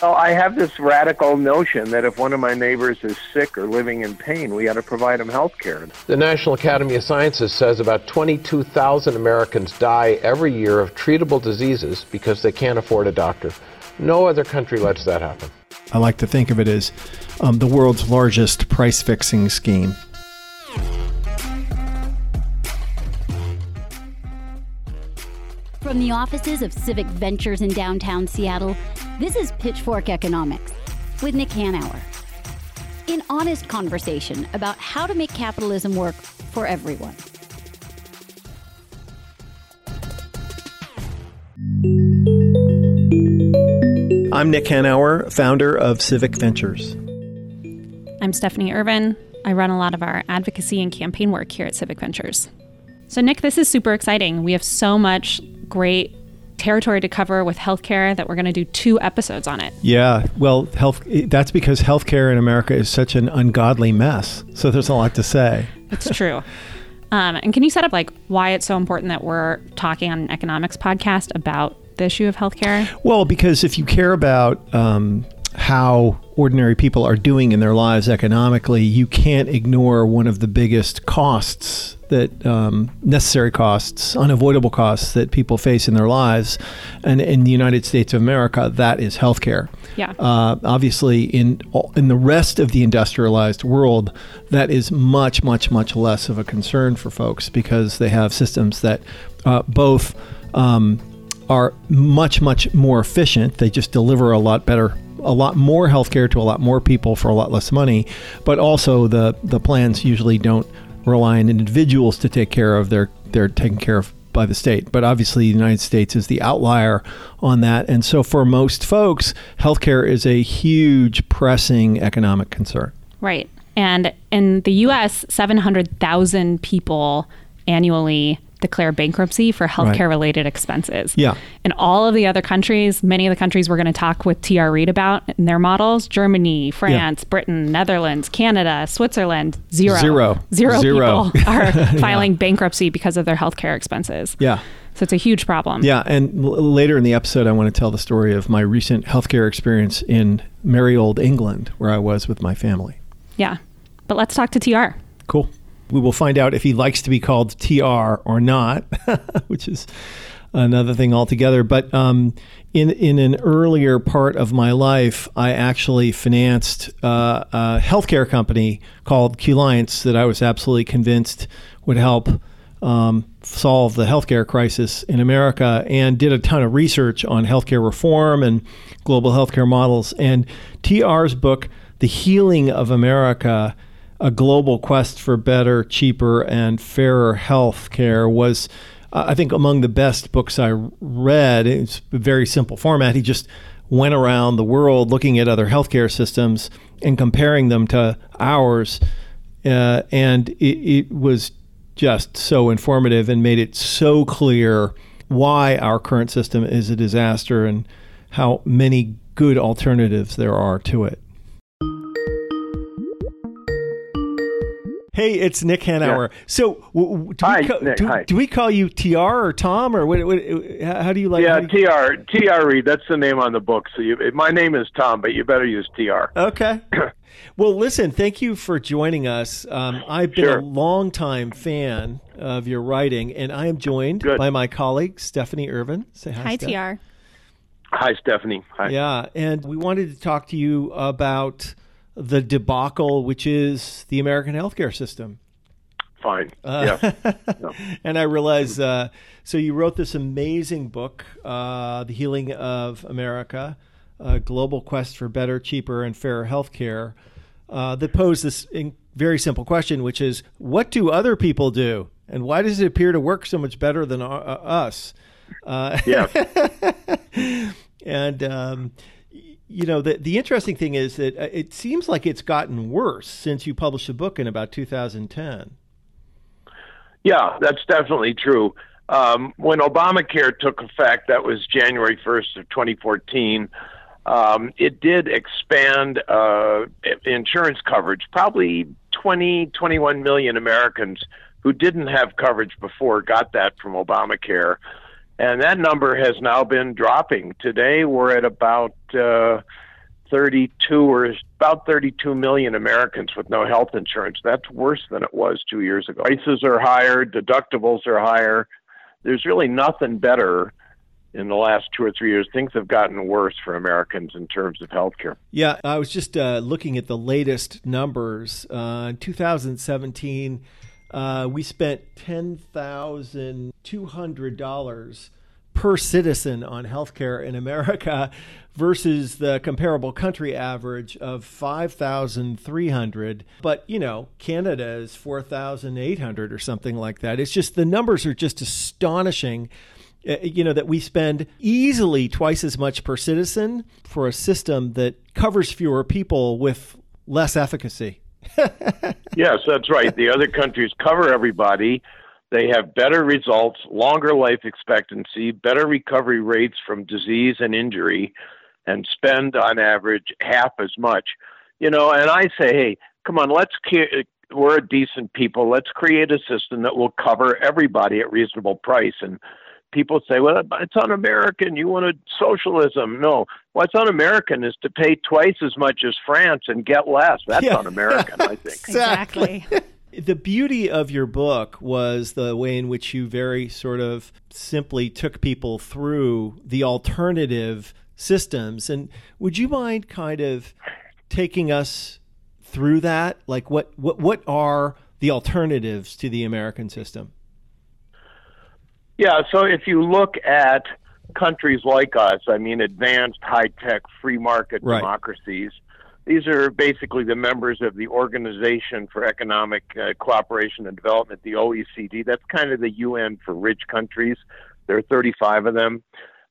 Well, I have this radical notion that if one of my neighbors is sick or living in pain, we ought to provide them health care. The National Academy of Sciences says about 22,000 Americans die every year of treatable diseases because they can't afford a doctor. No other country lets that happen. I like to think of it as um, the world's largest price fixing scheme. From the offices of Civic Ventures in downtown Seattle, this is Pitchfork Economics with Nick Hanauer. An honest conversation about how to make capitalism work for everyone. I'm Nick Hanauer, founder of Civic Ventures. I'm Stephanie Irvin. I run a lot of our advocacy and campaign work here at Civic Ventures. So, Nick, this is super exciting. We have so much great territory to cover with healthcare that we're going to do two episodes on it. Yeah, well, health that's because healthcare in America is such an ungodly mess. So there's a lot to say. It's true. um, and can you set up like why it's so important that we're talking on an economics podcast about the issue of healthcare? Well, because if you care about um, how ordinary people are doing in their lives economically, you can't ignore one of the biggest costs that um, necessary costs, unavoidable costs that people face in their lives. And in the United States of America, that is healthcare. Yeah. Uh, obviously, in in the rest of the industrialized world, that is much, much, much less of a concern for folks because they have systems that uh, both um, are much, much more efficient. They just deliver a lot better a lot more healthcare to a lot more people for a lot less money, but also the the plans usually don't rely on individuals to take care of their they're taken care of by the state. But obviously, the United States is the outlier on that, and so for most folks, healthcare is a huge pressing economic concern. Right, and in the U.S., seven hundred thousand people annually declare bankruptcy for healthcare right. related expenses. Yeah. In all of the other countries, many of the countries we're going to talk with TR Reid about in their models Germany, France, yeah. Britain, Netherlands, Canada, Switzerland zero. Zero. Zero, zero. people are filing yeah. bankruptcy because of their healthcare expenses. Yeah. So it's a huge problem. Yeah. And l- later in the episode, I want to tell the story of my recent healthcare experience in merry old England, where I was with my family. Yeah. But let's talk to TR. Cool. We will find out if he likes to be called TR or not, which is another thing altogether. But um, in in an earlier part of my life, I actually financed uh, a healthcare company called Qliance that I was absolutely convinced would help um, solve the healthcare crisis in America, and did a ton of research on healthcare reform and global healthcare models. And TR's book, The Healing of America a global quest for better, cheaper, and fairer health care was, uh, I think, among the best books I read. It's a very simple format. He just went around the world looking at other healthcare systems and comparing them to ours. Uh, and it, it was just so informative and made it so clear why our current system is a disaster and how many good alternatives there are to it. Hey, it's Nick Hanauer. Yeah. So, do, hi, we ca- Nick, do, hi. do, we call you TR or Tom or what, what, how do you like? Yeah, you... TR TR Reid. That's the name on the book. So you, my name is Tom, but you better use TR. Okay. well, listen. Thank you for joining us. Um, I've been sure. a long-time fan of your writing, and I am joined Good. by my colleague Stephanie Irvin. Say hi, hi Steph. TR. Hi, Stephanie. Hi. Yeah, and we wanted to talk to you about the debacle, which is the American healthcare system fine. Uh, yeah. no. And I realize, uh, so you wrote this amazing book, uh, The Healing of America, a global quest for better, cheaper, and fairer healthcare, uh, that posed this very simple question, which is, what do other people do? And why does it appear to work so much better than uh, us? Uh, yeah. and, um, you know, the, the interesting thing is that it seems like it's gotten worse since you published a book in about 2010. Yeah, that's definitely true. Um, when Obamacare took effect, that was January 1st of 2014. Um, it did expand uh, insurance coverage. Probably 20, 21 million Americans who didn't have coverage before got that from Obamacare. And that number has now been dropping. Today, we're at about uh, 32 or about 32 million Americans with no health insurance. That's worse than it was two years ago. Prices are higher, deductibles are higher. There's really nothing better in the last two or three years. Things have gotten worse for Americans in terms of health care. Yeah, I was just uh, looking at the latest numbers. Uh, in 2017, uh, we spent $10,200 per citizen on healthcare in America versus the comparable country average of 5,300. But, you know, Canada is 4,800 or something like that. It's just the numbers are just astonishing. Uh, you know, that we spend easily twice as much per citizen for a system that covers fewer people with less efficacy. yes, that's right. The other countries cover everybody they have better results, longer life expectancy, better recovery rates from disease and injury, and spend on average half as much. You know, and I say, hey, come on, let's we're a decent people. Let's create a system that will cover everybody at reasonable price. And people say, well, it's un-American. You wanted socialism. No, what's un-American is to pay twice as much as France and get less. That's yeah. un-American, I think. Exactly. The beauty of your book was the way in which you very sort of simply took people through the alternative systems. And would you mind kind of taking us through that? Like, what, what, what are the alternatives to the American system? Yeah, so if you look at countries like us, I mean, advanced, high tech, free market right. democracies, these are basically the members of the Organization for Economic uh, Cooperation and Development, the OECD. That's kind of the UN for rich countries. There are 35 of them.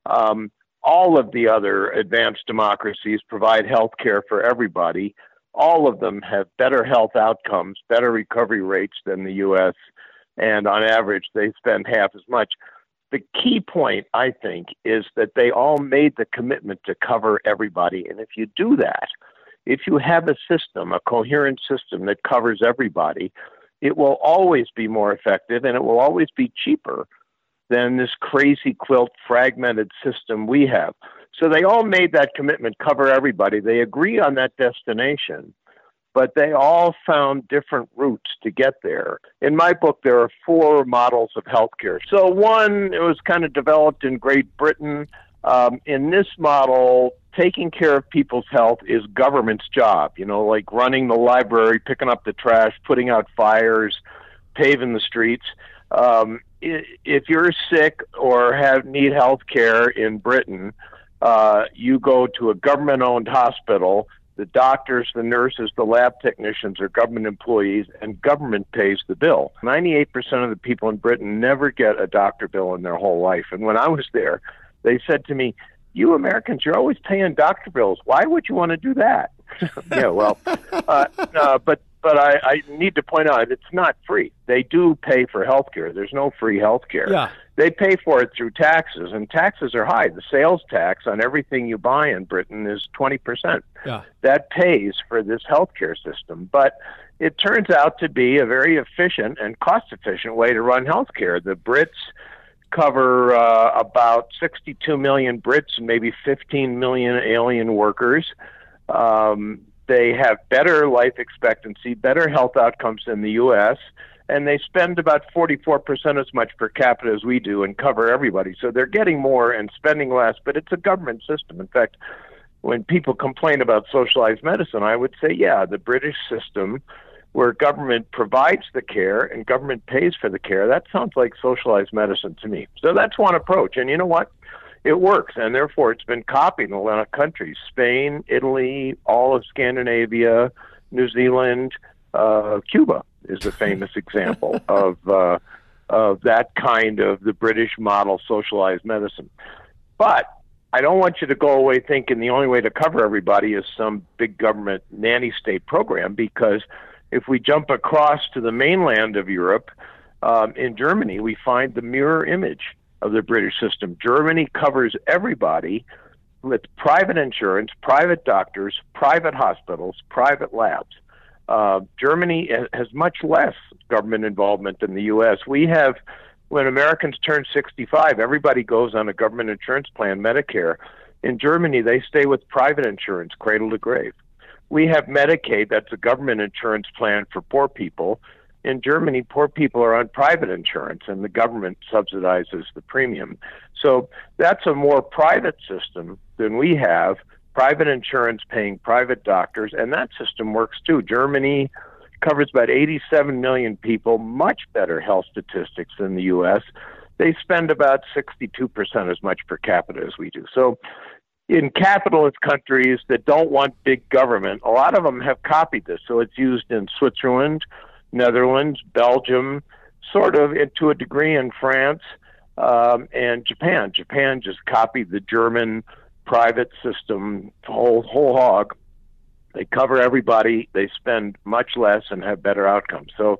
Um, all of the other advanced democracies provide health care for everybody. All of them have better health outcomes, better recovery rates than the U.S., and on average, they spend half as much. The key point, I think, is that they all made the commitment to cover everybody. And if you do that, if you have a system, a coherent system that covers everybody, it will always be more effective and it will always be cheaper than this crazy quilt fragmented system we have. So they all made that commitment, cover everybody. They agree on that destination, but they all found different routes to get there. In my book, there are four models of healthcare. So one, it was kind of developed in Great Britain. Um, in this model, taking care of people's health is government's job. You know, like running the library, picking up the trash, putting out fires, paving the streets. Um, if you're sick or have need health care in Britain, uh, you go to a government-owned hospital. The doctors, the nurses, the lab technicians are government employees, and government pays the bill. 98% of the people in Britain never get a doctor bill in their whole life. And when I was there, they said to me, you Americans, you're always paying doctor bills. Why would you want to do that? yeah, well, uh, uh, but but I, I need to point out it's not free. They do pay for health care. There's no free health care. Yeah. They pay for it through taxes, and taxes are high. The sales tax on everything you buy in Britain is 20%. Yeah. That pays for this health care system. But it turns out to be a very efficient and cost efficient way to run health care. The Brits cover uh, about 62 million Brits and maybe 15 million alien workers. Um, they have better life expectancy, better health outcomes than the U.S., and they spend about 44% as much per capita as we do and cover everybody. So they're getting more and spending less, but it's a government system. In fact, when people complain about socialized medicine, I would say, yeah, the British system where government provides the care and government pays for the care, that sounds like socialized medicine to me. So that's one approach. And you know what? It works, and therefore it's been copied in a lot of countries Spain, Italy, all of Scandinavia, New Zealand, uh, Cuba is a famous example of, uh, of that kind of the British model socialized medicine. But I don't want you to go away thinking the only way to cover everybody is some big government nanny state program because if we jump across to the mainland of Europe, um, in Germany, we find the mirror image of the British system. Germany covers everybody with private insurance, private doctors, private hospitals, private labs. Uh, Germany has much less government involvement than the U.S. We have, when Americans turn 65, everybody goes on a government insurance plan, Medicare. In Germany, they stay with private insurance, cradle to grave. We have Medicaid, that's a government insurance plan for poor people. In Germany, poor people are on private insurance and the government subsidizes the premium. So that's a more private system than we have private insurance paying private doctors, and that system works too. Germany covers about 87 million people, much better health statistics than the U.S. They spend about 62% as much per capita as we do. So in capitalist countries that don't want big government, a lot of them have copied this. So it's used in Switzerland, Netherlands, Belgium, sort of to a degree in France um, and Japan. Japan just copied the German private system whole whole hog. They cover everybody. They spend much less and have better outcomes. So,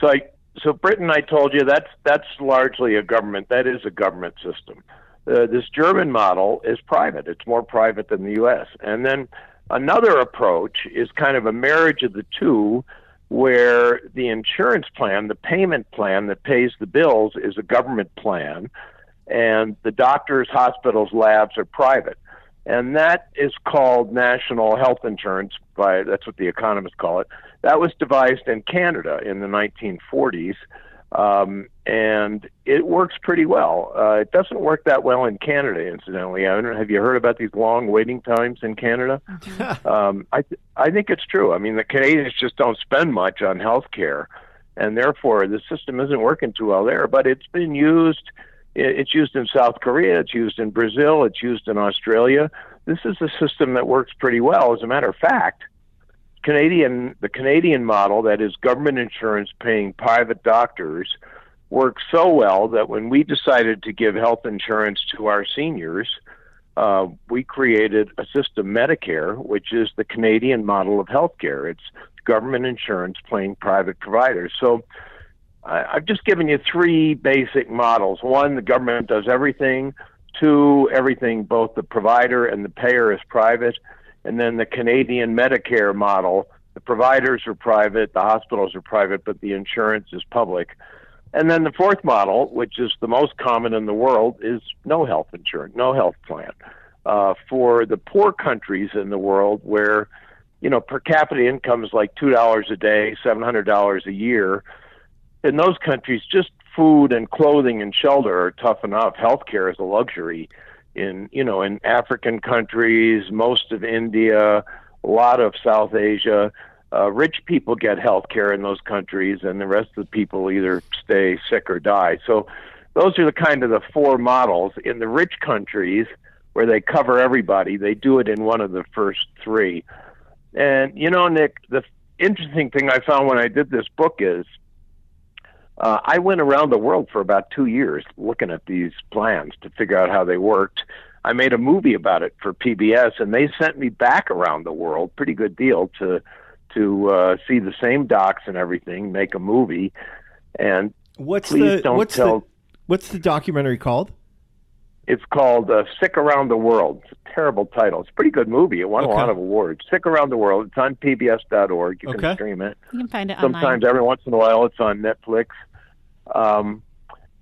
so I so Britain, I told you that's that's largely a government. That is a government system. Uh, this German model is private. It's more private than the U.S. And then another approach is kind of a marriage of the two, where the insurance plan, the payment plan that pays the bills, is a government plan, and the doctors, hospitals, labs are private. And that is called national health insurance by that's what the economists call it. That was devised in Canada in the 1940s, um, and it works pretty well. Uh, it doesn't work that well in Canada, incidentally. I don't, have you heard about these long waiting times in Canada? Mm-hmm. um, I th- I think it's true. I mean, the Canadians just don't spend much on health care, and therefore the system isn't working too well there. But it's been used it's used in South Korea, it's used in Brazil, it's used in Australia. This is a system that works pretty well. As a matter of fact, Canadian the Canadian model that is government insurance paying private doctors works so well that when we decided to give health insurance to our seniors, uh, we created a system, Medicare, which is the Canadian model of healthcare. It's government insurance paying private providers. So I've just given you three basic models. One, the government does everything. Two, everything, both the provider and the payer is private. And then the Canadian Medicare model, the providers are private, the hospitals are private, but the insurance is public. And then the fourth model, which is the most common in the world, is no health insurance, no health plan. Uh, for the poor countries in the world where, you know, per capita income is like $2 a day, $700 a year, in those countries, just food and clothing and shelter are tough enough. Healthcare is a luxury. In you know, in African countries, most of India, a lot of South Asia, uh, rich people get health care in those countries, and the rest of the people either stay sick or die. So, those are the kind of the four models. In the rich countries, where they cover everybody, they do it in one of the first three. And you know, Nick, the interesting thing I found when I did this book is uh, I went around the world for about two years looking at these plans to figure out how they worked. I made a movie about it for PBS, and they sent me back around the world. Pretty good deal to to uh, see the same docs and everything, make a movie. And what's please the don't what's tell. the what's the documentary called? It's called uh, Sick Around the World. It's a terrible title. It's a pretty good movie. It won Okay. a lot of awards. Sick Around the World. It's on PBS.org. You Okay. can stream it. You can find it Sometimes, online. every once in a while, it's on Netflix. Um,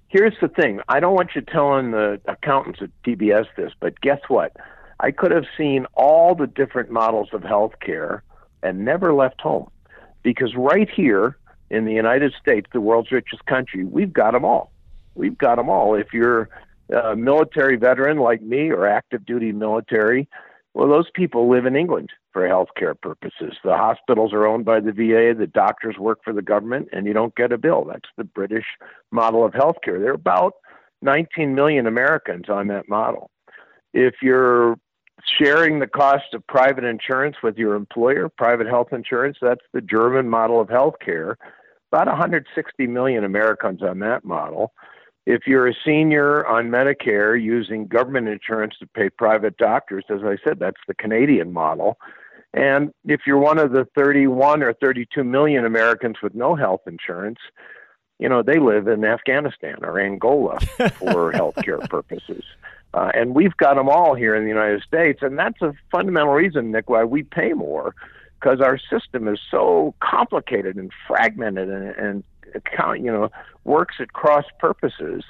here's the thing: I don't want you telling the accountants at PBS this, but guess what? I could have seen all the different models of healthcare and never left home, because right here in the United States, the world's richest country, we've got them all. We've got them all. If you're a military veteran like me or active duty military, well, those people live in England for healthcare purposes. The hospitals are owned by the VA, the doctors work for the government, and you don't get a bill. That's the British model of healthcare. There are about 19 million Americans on that model. If you're sharing the cost of private insurance with your employer, private health insurance, that's the German model of healthcare. About 160 million Americans on that model. If you're a senior on Medicare using government insurance to pay private doctors, as I said, that's the Canadian model. And if you're one of the 31 or 32 million Americans with no health insurance, you know, they live in Afghanistan or Angola for healthcare purposes. Uh, and we've got them all here in the United States. And that's a fundamental reason, Nick, why we pay more because our system is so complicated and fragmented and, and account, you know, works at cross purposes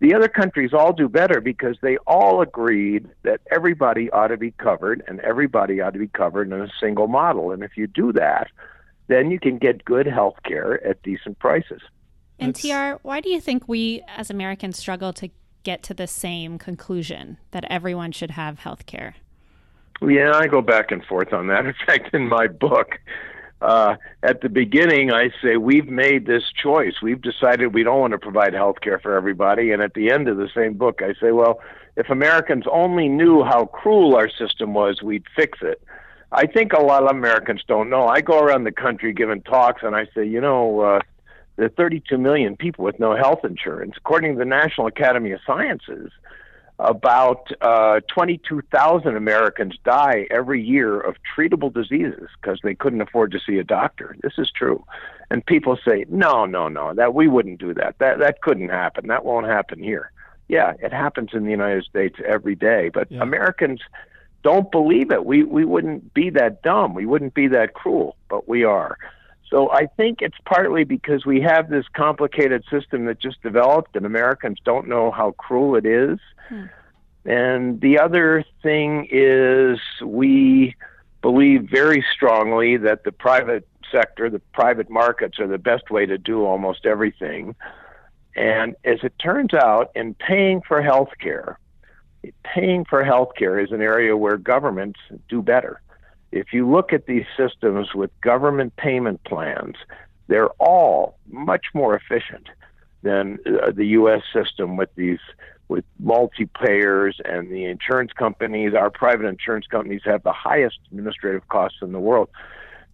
The other countries all do better because they all agreed that everybody ought to be covered and everybody ought to be covered in a single model. And if you do that, then you can get good health care at decent prices. And TR, why do you think we as Americans struggle to get to the same conclusion that everyone should have health care? Yeah, I go back and forth on that. In fact, in my book, uh, at the beginning, I say we've made this choice. We've decided we don't want to provide health care for everybody. And at the end of the same book, I say, well, if Americans only knew how cruel our system was, we'd fix it. I think a lot of Americans don't know. I go around the country giving talks, and I say, you know, uh, there are 32 million people with no health insurance. According to the National Academy of Sciences, about uh, 22,000 Americans die every year of treatable diseases because they couldn't afford to see a doctor. This is true. And people say, no, no, no, that we wouldn't do that. That that couldn't happen. That won't happen here. Yeah, it happens in the United States every day, but yeah. Americans don't believe it. We we wouldn't be that dumb. We wouldn't be that cruel, but we are. So I think it's partly because we have this complicated system that just developed, and Americans don't know how cruel it is. Hmm. And the other thing is we believe very strongly that the private sector, the private markets, are the best way to do almost everything. And as it turns out, in paying for health care, paying for health care is an area where governments do better if you look at these systems with government payment plans, they're all much more efficient than uh, the U.S. system with these with multi-payers and the insurance companies. Our private insurance companies have the highest administrative costs in the world.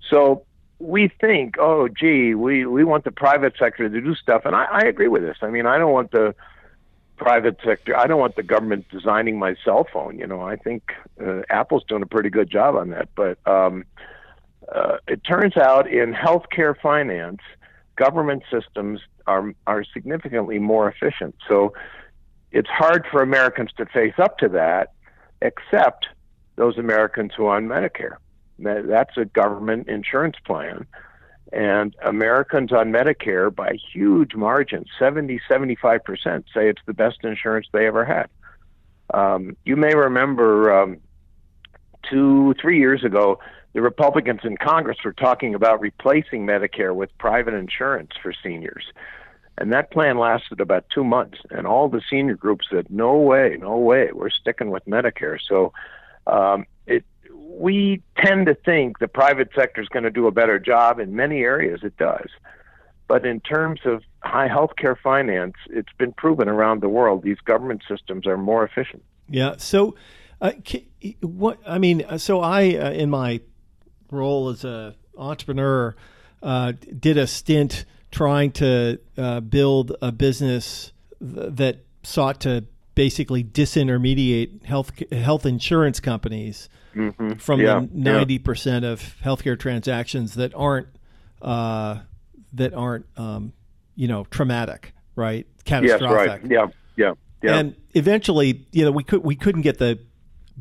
So we think, oh, gee, we we want the private sector to do stuff, and I, I agree with this. I mean, I don't want the private sector. I don't want the government designing my cell phone. You know, I think uh, Apple's doing a pretty good job on that. But um, uh, it turns out in healthcare finance, government systems are are significantly more efficient. So it's hard for Americans to face up to that, except those Americans who are on Medicare. That's a government insurance plan and Americans on Medicare, by huge margins, 70, 75%, say it's the best insurance they ever had. Um, you may remember um, two, three years ago, the Republicans in Congress were talking about replacing Medicare with private insurance for seniors. And that plan lasted about two months. And all the senior groups said, no way, no way, we're sticking with Medicare. So um, it, we tend to think the private sector is going to do a better job. In many areas, it does. But in terms of high healthcare finance, it's been proven around the world these government systems are more efficient. Yeah. So, uh, what I mean, uh, so I, uh, in my role as a entrepreneur, uh, did a stint trying to uh, build a business th- that sought to basically disintermediate health health insurance companies mm-hmm. from yeah, the ninety yeah. percent of healthcare transactions that aren't uh, that aren't um, you know traumatic, right? Catastrophic. Yes, right. Yeah, yeah, yeah. And eventually, you know, we could we couldn't get the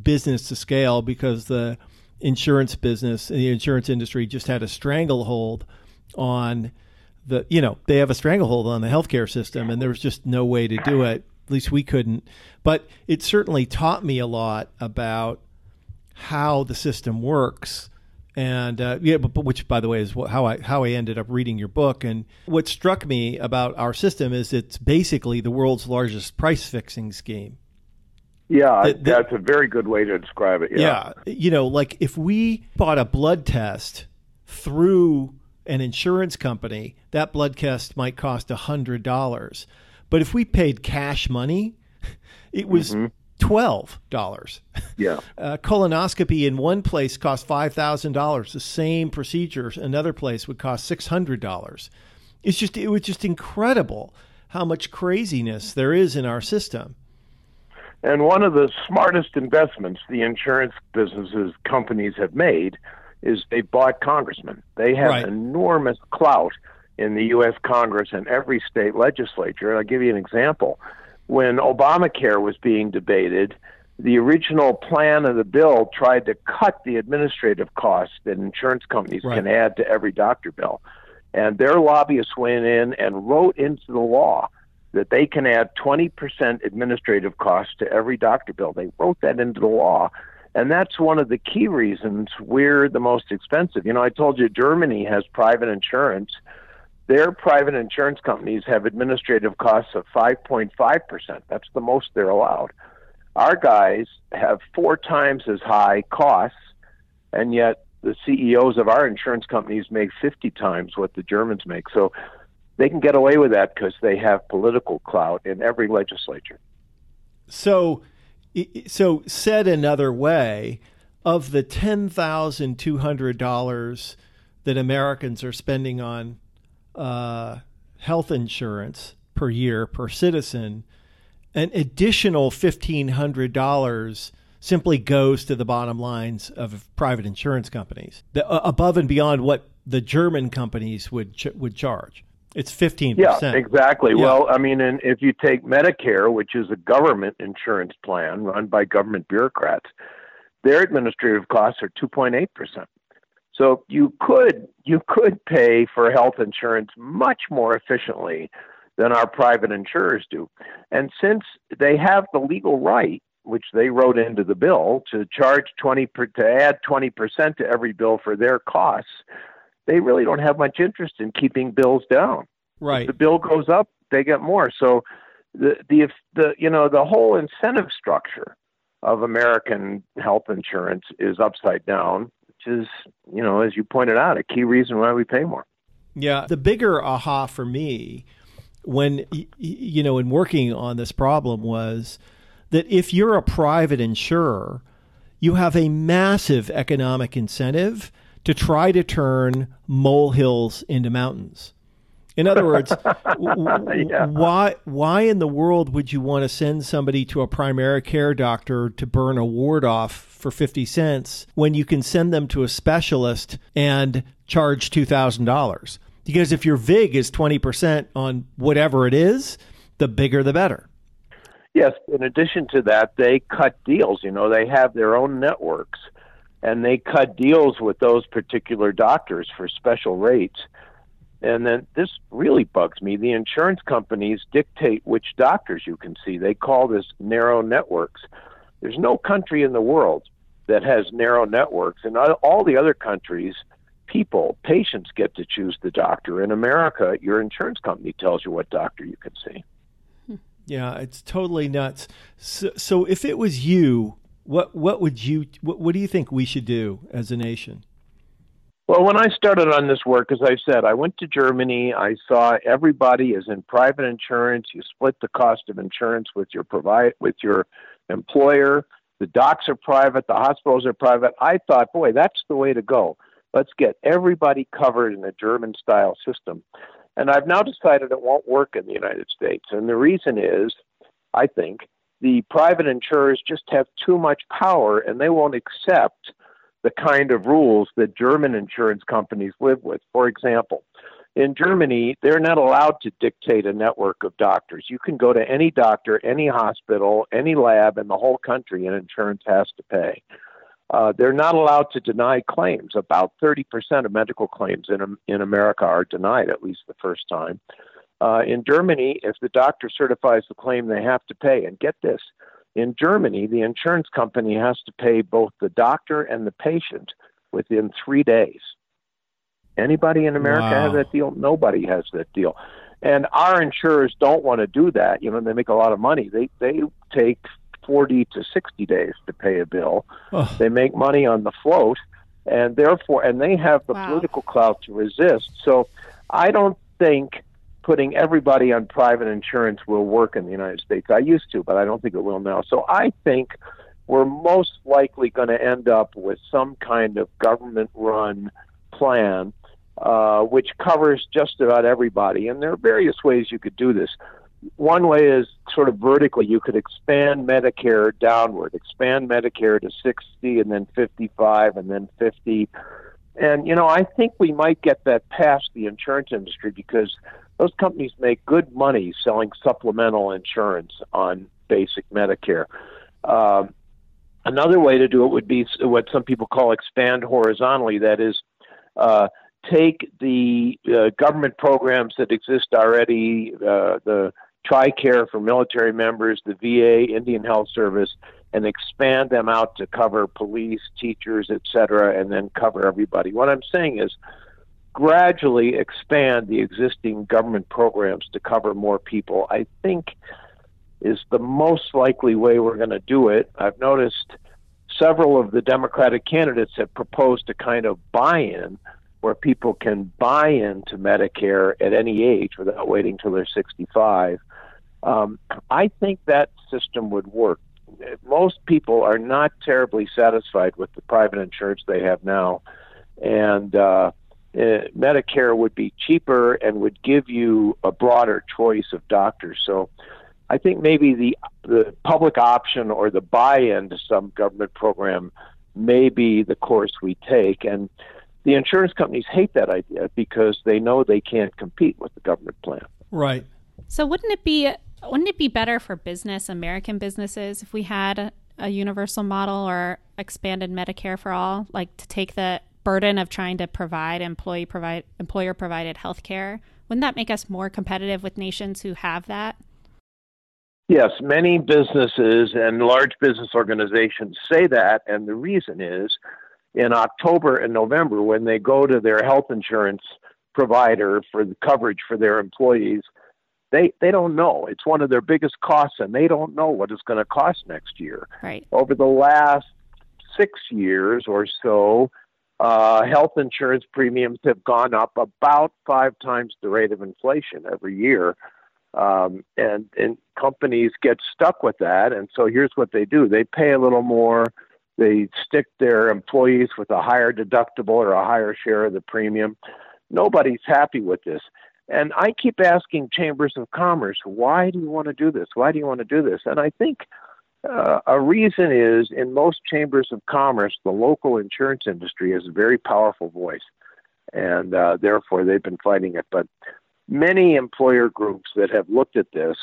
business to scale because the insurance business, and the insurance industry, just had a stranglehold on the you know they have a stranglehold on the healthcare system, and there was just no way to do it. At least we couldn't. But it certainly taught me a lot about how the system works and uh, yeah, but, but, which by the way is what, how I how I ended up reading your book. And what struck me about our system is it's basically the world's largest price fixing scheme. Yeah, the, the, that's a very good way to describe it. Yeah. yeah, you know, like if we bought a blood test through an insurance company, that blood test might cost a hundred dollars, but if we paid cash money, it was. Mm-hmm twelve dollars. Yeah. Uh, colonoscopy in one place cost five thousand dollars. The same procedure another place would cost six hundred dollars. It's just it was just incredible how much craziness there is in our system. And one of the smartest investments the insurance businesses companies have made is they bought congressmen. They have right. enormous clout in the U.S. Congress and every state legislature. I'll give you an example when Obamacare was being debated, the original plan of the bill tried to cut the administrative costs that insurance companies right. can add to every doctor bill. And their lobbyists went in and wrote into the law that they can add 20% administrative costs to every doctor bill. They wrote that into the law. And that's one of the key reasons we're the most expensive. You know, I told you Germany has private insurance. Their private insurance companies have administrative costs of 5.5%. That's the most they're allowed. Our guys have four times as high costs, and yet the CEOs of our insurance companies make 50 times what the Germans make. So they can get away with that because they have political clout in every legislature. So, so said another way, of the ten thousand two hundred dollars that Americans are spending on uh, health insurance per year per citizen, an additional fifteen hundred dollars simply goes to the bottom lines of private insurance companies, the, uh, above and beyond what the German companies would ch- would charge. It's 15%. Yeah, exactly. Yeah. Well, I mean, and if you take Medicare, which is a government insurance plan run by government bureaucrats, their administrative costs are 2.8%. So you could you could pay for health insurance much more efficiently than our private insurers do. And since they have the legal right, which they wrote into the bill to charge 20 per, to add 20% to every bill for their costs, they really don't have much interest in keeping bills down. Right. If the bill goes up, they get more. So the the if the you know the whole incentive structure of American health insurance is upside down, is you know as you pointed out a key reason why we pay more. Yeah, the bigger aha for me when you know in working on this problem was that if you're a private insurer, you have a massive economic incentive to try to turn molehills into mountains. In other words, yeah. why why in the world would you want to send somebody to a primary care doctor to burn a ward off for 50 cents when you can send them to a specialist and charge $2,000? Because if your VIG is 20% on whatever it is, the bigger the better. Yes, in addition to that, they cut deals. You know, they have their own networks and they cut deals with those particular doctors for special rates. And then this really bugs me. The insurance companies dictate which doctors you can see. They call this narrow networks. There's no country in the world that has narrow networks. and all the other countries, people, patients get to choose the doctor. In America, your insurance company tells you what doctor you can see. Yeah, it's totally nuts. So, so if it was you, what what would you what, what do you think we should do as a nation? Well, when I started on this work, as I said, I went to Germany. I saw everybody is in private insurance. You split the cost of insurance with your provide with your employer. The docs are private. The hospitals are private. I thought, boy, that's the way to go. Let's get everybody covered in a German style system. And I've now decided it won't work in the United States. And the reason is, I think, the private insurers just have too much power and they won't accept the kind of rules that German insurance companies live with. For example, in Germany, they're not allowed to dictate a network of doctors. You can go to any doctor, any hospital, any lab in the whole country, and insurance has to pay. Uh, they're not allowed to deny claims. About 30% of medical claims in, in America are denied at least the first time. Uh, in Germany, if the doctor certifies the claim, they have to pay. And get this in Germany, the insurance company has to pay both the doctor and the patient within three days. Anybody in America wow. has that deal? Nobody has that deal. And our insurers don't want to do that. You know, they make a lot of money. They they take 40 to 60 days to pay a bill. Oh. They make money on the float and therefore and they have the wow. political clout to resist. So I don't think putting everybody on private insurance will work in the United States. I used to, but I don't think it will now. So I think we're most likely going to end up with some kind of government run plan uh, which covers just about everybody. And there are various ways you could do this. One way is sort of vertically. You could expand Medicare downward, expand Medicare to 60 and then 55 and then 50. And, you know, I think we might get that past the insurance industry because those companies make good money selling supplemental insurance on basic Medicare. Um, another way to do it would be what some people call expand horizontally. That is, uh, take the uh, government programs that exist already, uh, the TRICARE for military members, the VA, Indian Health Service, and expand them out to cover police, teachers, etc., and then cover everybody. What I'm saying is gradually expand the existing government programs to cover more people. I think is the most likely way we're going to do it. I've noticed several of the Democratic candidates have proposed a kind of buy-in where people can buy into Medicare at any age without waiting till they're 65. Um, I think that system would work. Most people are not terribly satisfied with the private insurance they have now, and uh, uh, Medicare would be cheaper and would give you a broader choice of doctors. So I think maybe the the public option or the buy-in to some government program may be the course we take. And the insurance companies hate that idea because they know they can't compete with the government plan. Right. So wouldn't it be wouldn't it be better for business American businesses if we had a, a universal model or expanded Medicare for all, like to take the burden of trying to provide employee provide employer provided health care? Wouldn't that make us more competitive with nations who have that? Yes, many businesses and large business organizations say that, and the reason is in October and November when they go to their health insurance provider for the coverage for their employees, they they don't know. It's one of their biggest costs, and they don't know what it's going to cost next year. Right. Over the last six years or so, uh, health insurance premiums have gone up about five times the rate of inflation every year. Um, and, and companies get stuck with that. And so here's what they do they pay a little more, they stick their employees with a higher deductible or a higher share of the premium. Nobody's happy with this. And I keep asking chambers of commerce, why do you want to do this? Why do you want to do this? And I think uh, a reason is in most chambers of commerce, the local insurance industry has a very powerful voice, and uh, therefore they've been fighting it. But many employer groups that have looked at this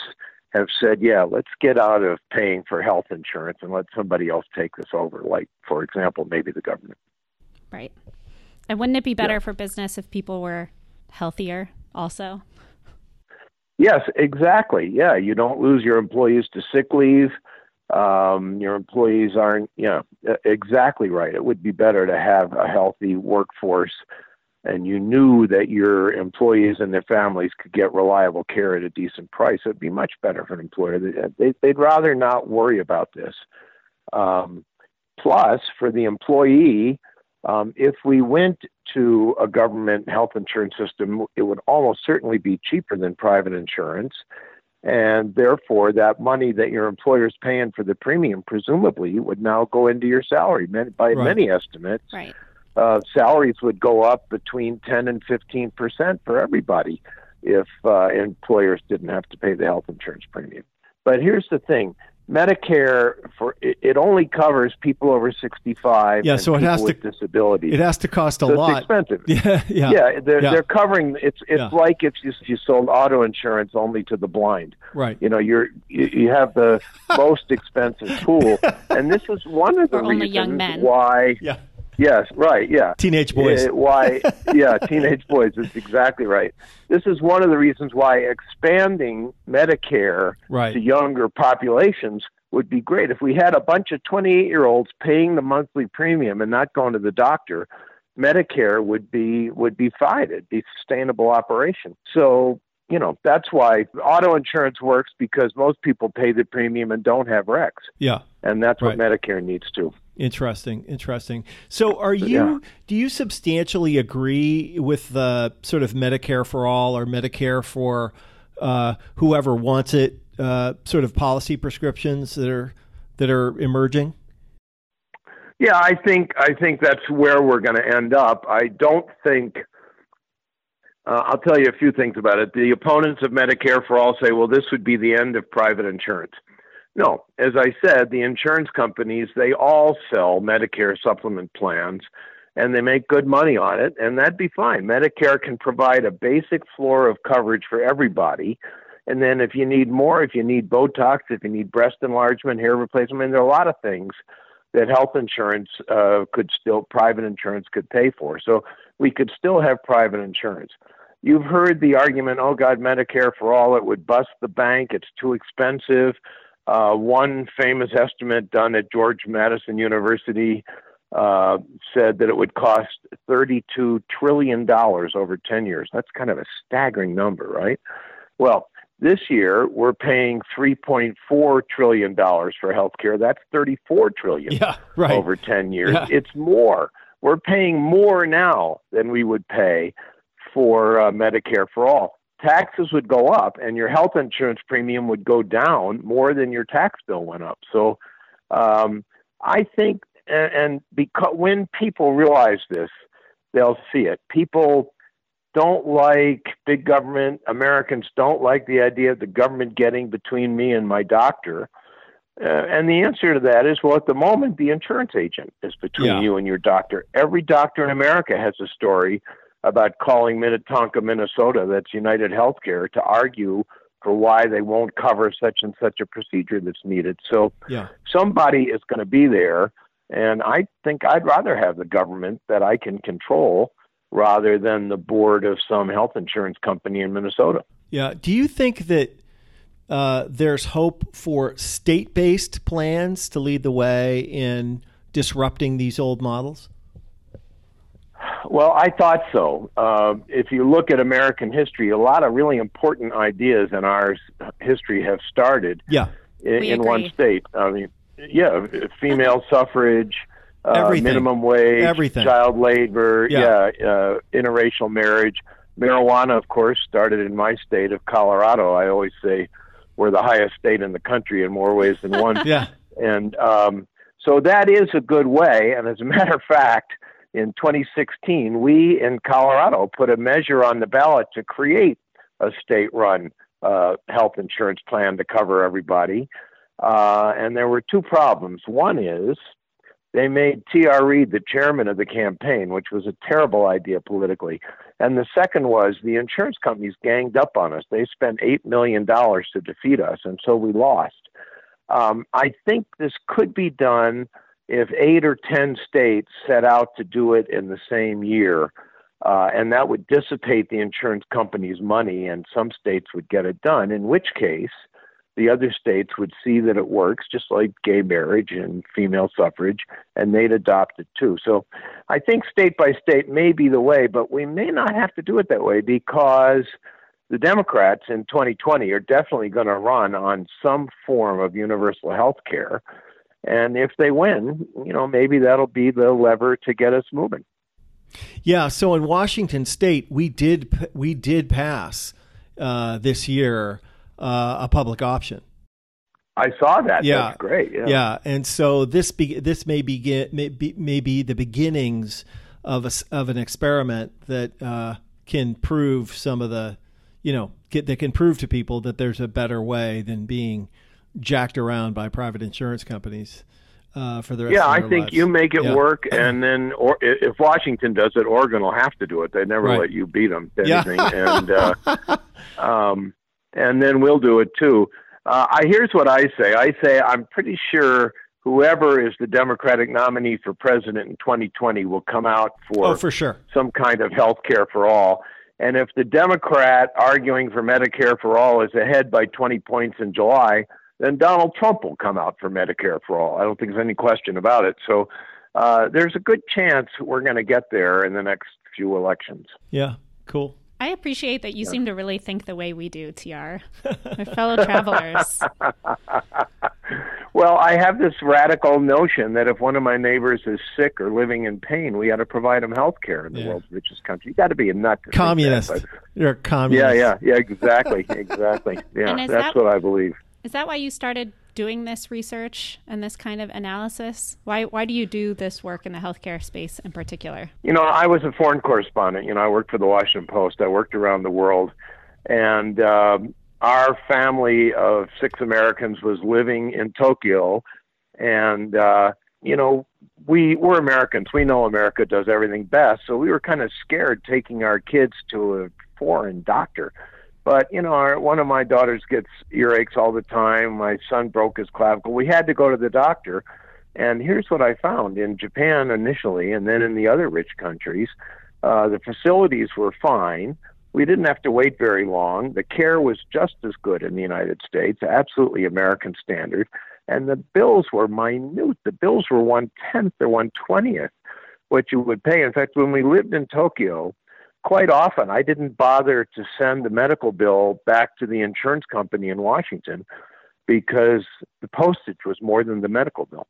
have said, yeah, let's get out of paying for health insurance and let somebody else take this over, like, for example, maybe the government. Right. And wouldn't it be better Yeah. for business if people were healthier also? Yes, exactly. Yeah, you don't lose your employees to sick leave. Um, your employees aren't, you know, exactly right. It would be better to have a healthy workforce and you knew that your employees and their families could get reliable care at a decent price. It'd be much better for an employer. They- They, they'd rather not worry about this. Um, plus, for the employee, um, if we went to a government health insurance system, it would almost certainly be cheaper than private insurance. And therefore, that money that your employer is paying for the premium presumably would now go into your salary. By Right. many estimates, Right. uh, salaries would go up between 10 and 15 percent for everybody if uh, employers didn't have to pay the health insurance premium. But here's the thing: Medicare for it, it only covers people over 65. Yeah, and so it has to- with disabilities. It has to cost a so lot. It's expensive. Yeah, yeah, Yeah, they're Yeah. they're covering. It's it's Yeah. like if you you sold auto insurance only to the blind. Right. You know, you're you, you have the most expensive pool, and this is one of the only reasons young men. why. Yeah. Yes, right. Yeah. Teenage boys. Uh, why? Yeah, teenage boys. That's exactly right. This is one of the reasons why expanding Medicare Right. to younger populations would be great. If we had a bunch of 28 year olds paying the monthly premium and not going to the doctor, Medicare would be would be fine. It'd be a sustainable operation. So you know that's why auto insurance works because most people pay the premium and don't have wrecks, Yeah. and that's what Medicare needs to. Interesting, interesting. So, are you Yeah. do you substantially agree with the sort of Medicare for all or Medicare for uh, whoever wants it uh, sort of policy prescriptions that are that are emerging? Yeah, I think I think that's where we're going to end up. I don't think. Uh, I'll tell you a few things about it. The opponents of Medicare for all say, "Well, this would be the end of private insurance." No, as I said, the insurance companies they all sell Medicare supplement plans, and they make good money on it, and that'd be fine. Medicare can provide a basic floor of coverage for everybody. And then if you need more, if you need Botox, if you need breast enlargement, hair replacement, I mean, there are a lot of things that health insurance uh, could still, private insurance could pay for. So we could still have private insurance. you've heard the argument, oh God, Medicare for all, it would bust the bank, it's too expensive. Uh, one famous estimate done at George Mason University uh, said that it would cost $32 trillion over 10 years. That's kind of a staggering number, right? Well, this year we're paying 3.4 trillion dollars for healthcare. That's 34 trillion yeah, right. over 10 years. Yeah. It's more. We're paying more now than we would pay for uh, Medicare for all. Taxes would go up, and your health insurance premium would go down more than your tax bill went up. So, um, I think, and, and because when people realize this, they'll see it. People don't like big government. Americans don't like the idea of the government getting between me and my doctor. Uh, and the answer to that is well, at the moment, the insurance agent is between Yeah. you and your doctor. Every doctor in America has a story about calling Minnetonka, Minnesota, that's United Healthcare, to argue for why they won't cover such and such a procedure that's needed. So Yeah. somebody is going to be there. And I think I'd rather have the government that I can control rather than the board of some health insurance company in Minnesota. Yeah. Do you think that uh, there's hope for state based plans to lead the way in disrupting these old models? Well, I thought so. Uh, if you look at American history, a lot of really important ideas in our history have started Yeah. in, in one state. I mean, yeah, female suffrage, uh, minimum wage, Everything. child labor, Yeah. yeah, uh, interracial marriage, marijuana. Of course, started in my state of Colorado. I always say we're the highest state in the country in more ways than one. Yeah. And um, so that is a good way. And as a matter of fact, in 2016, we in Colorado put a measure on the ballot to create a state run uh, health insurance plan to cover everybody. Uh, and there were two problems. One is they made T.R. The chairman of the campaign, which was a terrible idea politically. And the second was the insurance companies ganged up on us. They spent $8 million to defeat us, and so we lost. Um, I think this could be done if eight or 10 states set out to do it in the same year. Uh, and that would dissipate the insurance company's money, and some states would get it done, in which case the other states would see that it works, just like gay marriage and female suffrage, and they'd adopt it too. So I think state by state may be the way, but we may not have to do it that way because the Democrats in 2020 are definitely going to run on some form of universal health care. And if they win, you know, maybe that'll be the lever to get us moving. Yeah. So in Washington State, we did we did pass uh, this year uh, a public option. I saw that. Yeah. That's great. Yeah. Yeah, and so this be, this may begin may be, may be the beginnings of a of an experiment that uh, can prove some of the, you know, get, that can prove to people that there's a better way than being jacked around by private insurance companies uh, for the rest Yeah, I think lives. you make it Yeah. work, and then, or if Washington does it, Oregon will have to do it. They never Right. let you beat them to Yeah. anything, and uh, um, and then we'll do it too. Uh, I here's what I say. I say I'm pretty sure whoever is the Democratic nominee for president in 2020 will come out for Oh, for sure. some kind of health care for all. And if the Democrat arguing for Medicare for all is ahead by 20 points in July, then Donald Trump will come out for Medicare for all. I don't think there's any question about it. So uh, there's a good chance we're going to get there in the next few elections. Yeah, cool. I appreciate that you seem to really think the way we do, TR. My fellow travelers. Well, I have this radical notion that if one of my neighbors is sick or living in pain, we got to provide them health care in the Yeah. world's richest country. You got to be a nut. to think that, Communist. but- You're a communist. yeah, yeah, yeah, exactly, exactly. Yeah, that's that- what I believe. Is that why you started doing this research and this kind of analysis? Why why do you do this work in the healthcare space in particular? You know, I was a foreign correspondent. You know, I worked for the Washington Post. I worked around the world, and um, our family of six Americans was living in Tokyo, and uh, you know, we we're Americans. We know America does everything best, so we were kind of scared taking our kids to a foreign doctor. But you know, our, one of my daughters gets earaches all the time. My son broke his clavicle. We had to go to the doctor. And here's what I found in Japan initially, and then in the other rich countries, uh, the facilities were fine, We didn't have to wait very long. The care was just as good in the United States, absolutely American standard. And the bills were minute. The bills were one tenth or one twentieth what you would pay. In fact, when we lived in Tokyo, quite often I didn't bother to send the medical bill back to the insurance company in Washington because the postage was more than the medical bill.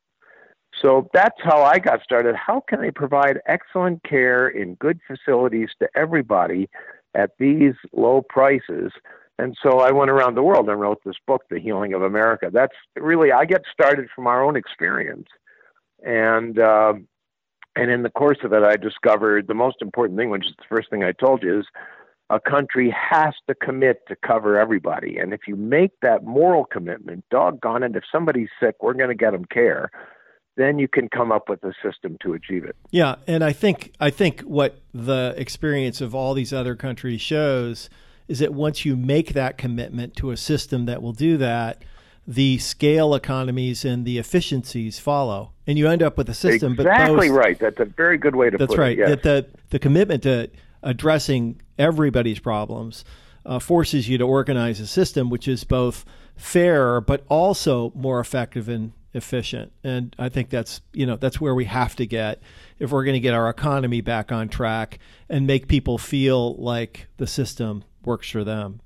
So that's how I got started. How can I provide excellent care in good facilities to everybody at these low prices? And so I went around the world and wrote this book, The Healing of America. That's really, I get started from our own experience. And, uh, and in the course of it, I discovered the most important thing, which is the first thing I told you, is a country has to commit to cover everybody. And if you make that moral commitment, doggone it, if somebody's sick, we're going to get them care then you can come up with a system to achieve it. Yeah, and I think I think what the experience of all these other countries shows is that once you make that commitment to a system that will do that, the scale economies and the efficiencies follow, and you end up with a system. Exactly right. That's a very good way to that's put right. it. That's right. That the the commitment to addressing everybody's problems uh, forces you to organize a system which is both fair but also more effective and efficient. And I think that's you know that's where we have to get if we're going to get our economy back on track and make people feel like the system works for them.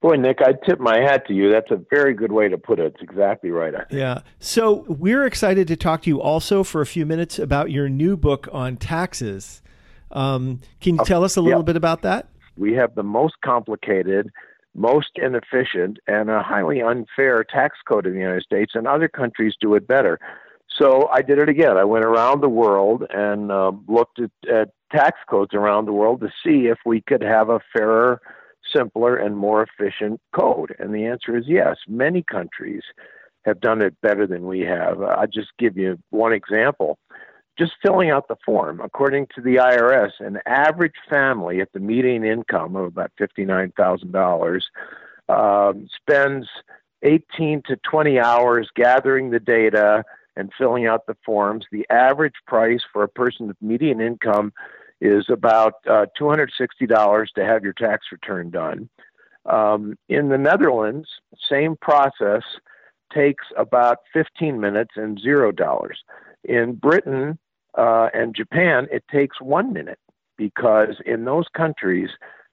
Boy, Nick, I tip my hat to you. That's a very good way to put it. It's exactly right. Yeah. So we're excited to talk to you also for a few minutes about your new book on taxes. Um, can you tell us a little bit about that? We have the most complicated most inefficient and a highly unfair tax code in the United States, and other countries do it better. So I did it again. I went around the world and uh, looked at, at tax codes around the world to see if we could have a fairer, simpler, and more efficient code. And the answer is yes. Many countries have done it better than we have. I'll just give you one example just filling out the form. According to the IRS, an average family at the median income of about $59,000 um, spends 18 to 20 hours gathering the data and filling out the forms. The average price for a person with median income is about uh, $260 to have your tax return done. Um, in the Netherlands, same process takes about 15 minutes and zero dollars. In Britain, uh, and Japan, it takes one minute because in those countries,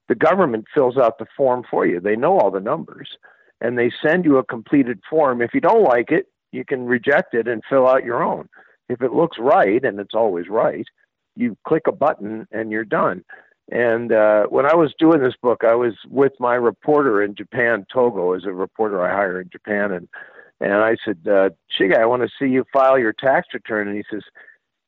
the government fills out the form for you. They know all the numbers and they send you a completed form. If you don't like it, you can reject it and fill out your own. If it looks right, and it's always right, you click a button and you're done. And uh, when I was doing this book, I was with my reporter in Japan, Togo, as a reporter I hire in Japan, and and I said, uh, Shiga, I want to see you file your tax return. And he says,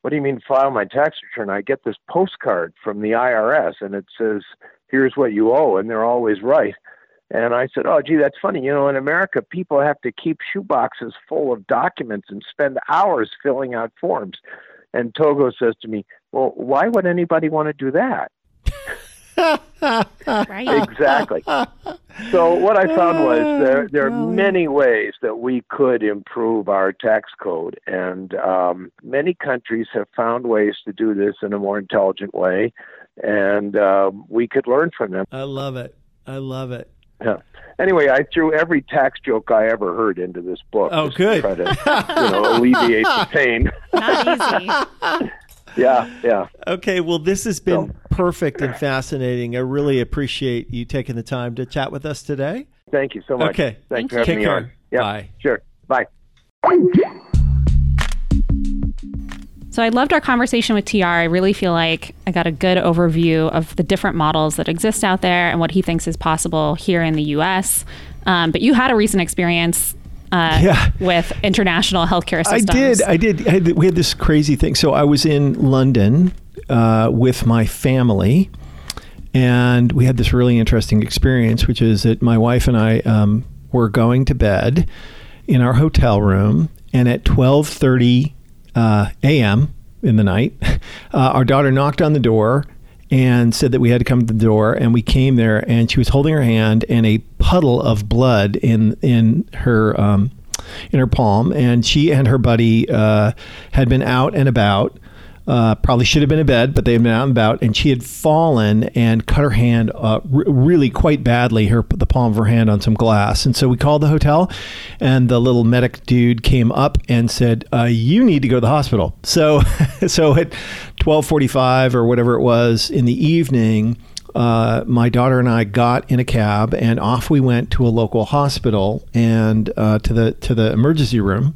what do you mean file my tax return? I get this postcard from the IRS and it says, here's what you owe, and they're always right. And I said, oh, gee, that's funny. You know, in America, people have to keep shoeboxes full of documents and spend hours filling out forms. And Togo says to me, well, why would anybody want to do that? right. Exactly. So what I found was there there are many ways that we could improve our tax code, and um, many countries have found ways to do this in a more intelligent way, and uh, we could learn from them. I love it. I love it. Yeah. Anyway, I threw every tax joke I ever heard into this book. Oh, good. To try to, you know, alleviate the pain. Not easy. yeah, yeah. Okay, well, this has been so, perfect and fascinating. I really appreciate you taking the time to chat with us today. Thank you so much. Okay, thanks Thank for having Take me care. on. Yeah, Bye. Sure. Bye. So I loved our conversation with TR. I really feel like I got a good overview of the different models that exist out there and what he thinks is possible here in the US. Um, but you had a recent experience uh, yeah. with international healthcare systems. I did. I did. I had, we had this crazy thing. So I was in London uh, with my family, and we had this really interesting experience, which is that my wife and I um, were going to bed in our hotel room, and at twelve thirty uh, a.m. in the night, uh, our daughter knocked on the door and said that we had to come to the door and we came there and she was holding her hand and a puddle of blood in in her um, in her palm and she and her buddy uh, had been out and about uh, probably should have been in bed, but they had been out and about, and she had fallen and cut her hand uh, r- really quite badly, her the palm of her hand on some glass. And so we called the hotel, and the little medic dude came up and said, uh, "You need to go to the hospital." So, so it, 12:45 or whatever it was in the evening, uh, my daughter and I got in a cab and off we went to a local hospital and uh, to the to the emergency room.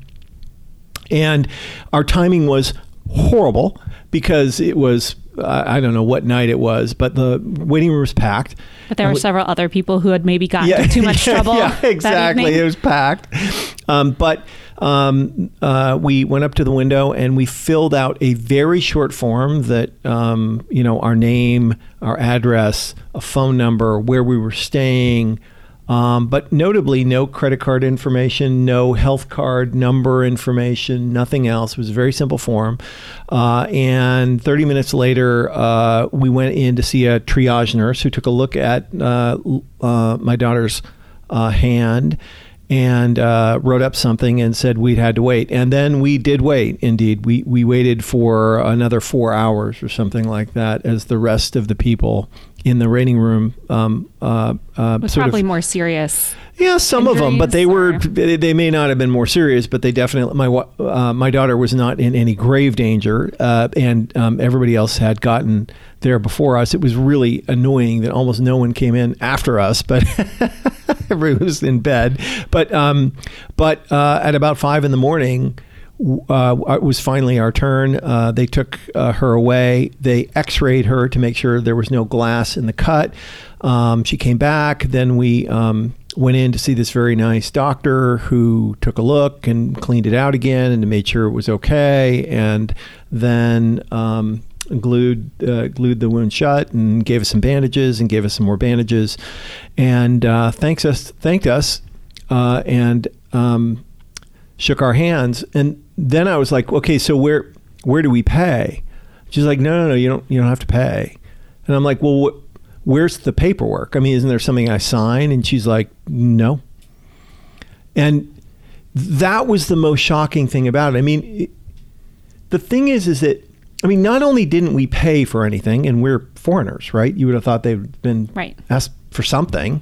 And our timing was horrible because it was I don't know what night it was, but the waiting room was packed. But there were we- several other people who had maybe gotten into too much yeah, trouble. Yeah, exactly. It was packed. Um, but um, uh, we went up to the window and we filled out a very short form that, um, you know, our name, our address, a phone number, where we were staying. Um, but notably, no credit card information, no health card number information, nothing else. It was a very simple form. Uh, and 30 minutes later, uh, we went in to see a triage nurse who took a look at uh, uh, my daughter's uh, hand and uh, wrote up something and said we'd had to wait. And then we did wait. Indeed, we we waited for another four hours or something like that as the rest of the people in the waiting room um, uh, uh, was probably of more serious. yeah, some of them, but they were Injuries, they, they may not have been more serious, but they definitely my uh, my daughter was not in any grave danger, uh, and um, everybody else had gotten there before us. It was really annoying that almost no one came in after us, but everyone was in bed. But um, but uh, at about five in the morning. Uh, it was finally our turn. Uh, they took uh, her away. They x-rayed her to make sure there was no glass in the cut. Um, she came back. Then we um, went in to see this very nice doctor who took a look and cleaned it out again and made sure it was okay. And then um, glued uh, glued the wound shut and gave us some bandages and gave us some more bandages. And uh, thanks us thanked us uh, and um, shook our hands. And then I was like, okay, so where where do we pay? She's like, no, no, no, you don't you don't have to pay. And I'm like, well, wh- where's the paperwork? I mean, isn't there something I sign? And she's like, no. And that was the most shocking thing about it. I mean, it, the thing is, is that I mean, not only didn't we pay for anything, and we're foreigners, right? You would have thought they'd been Right. asked for something.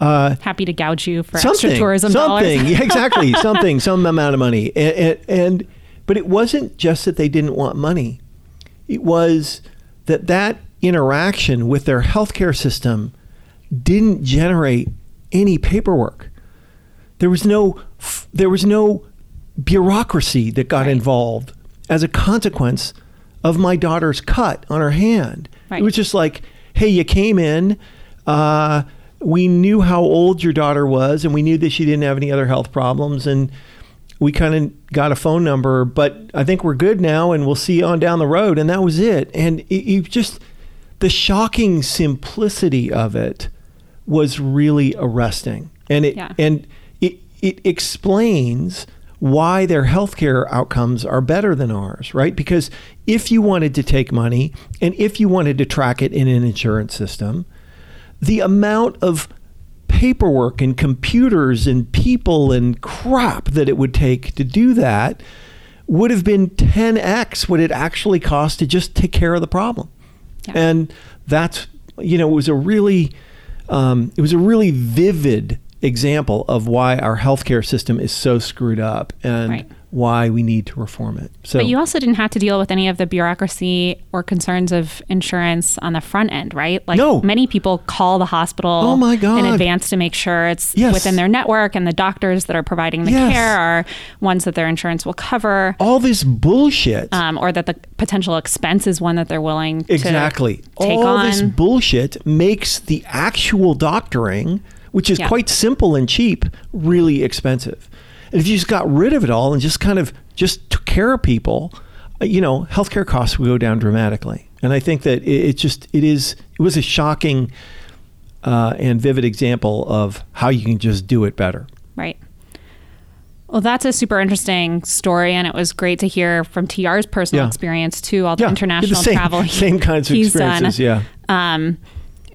Uh, Happy to gouge you for something, extra tourism something, dollars. yeah, exactly, something, some amount of money, and, and, and but it wasn't just that they didn't want money; it was that that interaction with their healthcare system didn't generate any paperwork. There was no, there was no bureaucracy that got Right. involved as a consequence of my daughter's cut on her hand. Right. It was just like, hey, you came in. Uh, we knew how old your daughter was, and we knew that she didn't have any other health problems, and we kind of got a phone number. But I think we're good now, and we'll see you on down the road. And that was it. And it, it just the shocking simplicity of it was really arresting, and it Yeah. and it it explains why their healthcare outcomes are better than ours, right? Because if you wanted to take money and if you wanted to track it in an insurance system, the amount of paperwork and computers and people and crap that it would take to do that would have been 10x what it actually cost to just take care of the problem. Yeah. And that's, you know, it was a really, um, it was a really vivid example of why our healthcare system is so screwed up and Right. Why we need to reform it. So, But you also didn't have to deal with any of the bureaucracy or concerns of insurance on the front end, right? Like No. many people call the hospital Oh my God. in advance to make sure it's Yes. within their network and the doctors that are providing the Yes. care are ones that their insurance will cover. all this bullshit. Um, or that the potential expense is one that they're willing to Exactly. take All on. this bullshit makes the actual doctoring, which is Yeah. quite simple and cheap, really expensive. And if you just got rid of it all and just kind of just took care of people, uh, you know, healthcare costs would go down dramatically. And I think that it, it just it is it was a shocking uh, and vivid example of how you can just do it better. Right. Well, that's a super interesting story, and it was great to hear from TR's personal Yeah. experience too. All the Yeah, international the same- travel, he- same kinds of he's done, experiences, yeah. um,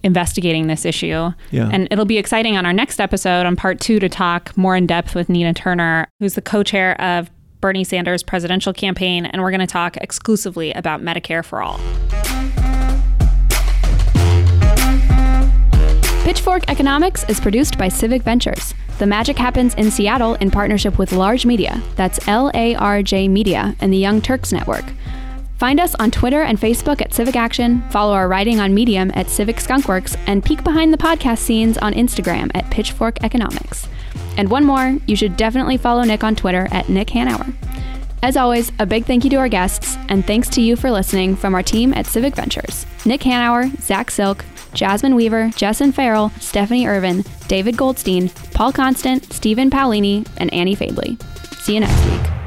investigating this issue. Yeah. And it'll be exciting on our next episode, on part two, to talk more in depth with Nina Turner, who's the co-chair of Bernie Sanders' presidential campaign, and we're going to talk exclusively about Medicare for All. Pitchfork Economics is produced by Civic Ventures. The magic happens in Seattle in partnership with Larj Media. That's L A R J Media and the Young Turks Network. Find us on Twitter and Facebook at Civic Action, follow our writing on Medium at Civic Skunkworks, and peek behind the podcast scenes on Instagram at Pitchfork Economics. And one more, you should definitely follow Nick on Twitter at Nick Hanauer. As always, a big thank you to our guests, and thanks to you for listening from our team at Civic Ventures Nick Hanauer, Zach Silk, Jasmine Weaver, Jessyn Farrell, Stephanie Irvin, David Goldstein, Paul Constant, Stephen Paolini, and Annie Fadley. See you next week.